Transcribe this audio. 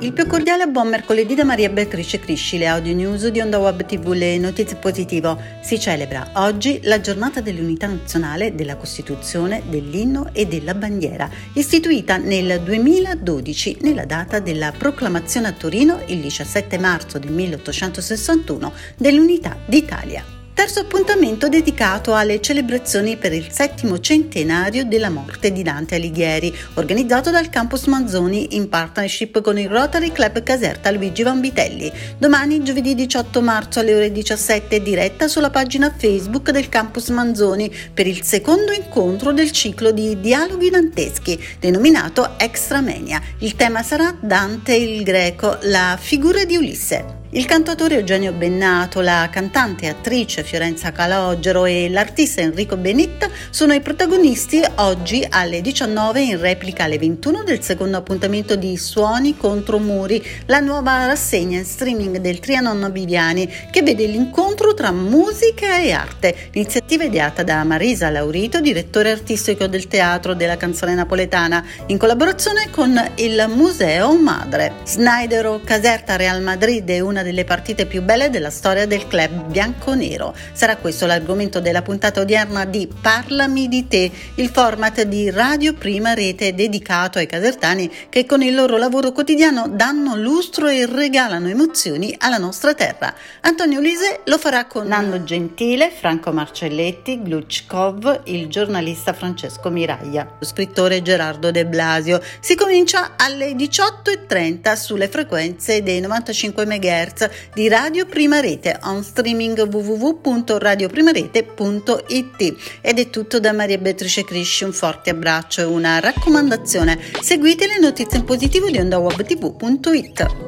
Il più cordiale buon mercoledì da Maria Beatrice Crisci, le audio news di Onda Web TV, le notizie positivo. Si celebra oggi la giornata dell'unità nazionale, della Costituzione, dell'inno e della bandiera, istituita nel 2012 nella data della proclamazione a Torino il 17 marzo del 1861 dell'unità d'Italia. Terzo appuntamento dedicato alle celebrazioni per il settimo centenario della morte di Dante Alighieri, organizzato dal Campus Manzoni in partnership con il Rotary Club Caserta Luigi Vanvitelli. Domani, giovedì 18 marzo alle ore 17, diretta sulla pagina Facebook del Campus Manzoni per il secondo incontro del ciclo di dialoghi danteschi, denominato Extramenia. Il tema sarà Dante il Greco, la figura di Ulisse. Il cantautore Eugenio Bennato, la cantante e attrice Fiorenza Calogero e l'artista Enrico Benitta sono i protagonisti oggi alle 19 in replica alle 21 del secondo appuntamento di Suoni contro Muri, la nuova rassegna in streaming del Trianon Biviani che vede l'incontro tra musica e arte. L'iniziativa ideata da Marisa Laurito, direttore artistico del Teatro della Canzone Napoletana, in collaborazione con il Museo Madre. Snydero Caserta Real Madrid è una una delle partite più belle della storia del club bianco-nero. Sarà questo l'argomento della puntata odierna di Parlami di te, il format di Radio Prima Rete dedicato ai casertani che con il loro lavoro quotidiano danno lustro e regalano emozioni alla nostra terra. Antonio Lise lo farà con Nando Gentile, Franco Marcelletti, Gluchkov, il giornalista Francesco Miraglia, lo scrittore Gerardo De Blasio. Si comincia alle 18.30 sulle frequenze dei 95 MHz Hertz di Radio Prima Rete on streaming www.radioprimarete.it ed è tutto da Maria Beatrice Crisci un forte abbraccio e una raccomandazione. Seguite le notizie in positivo di ondawebtv.it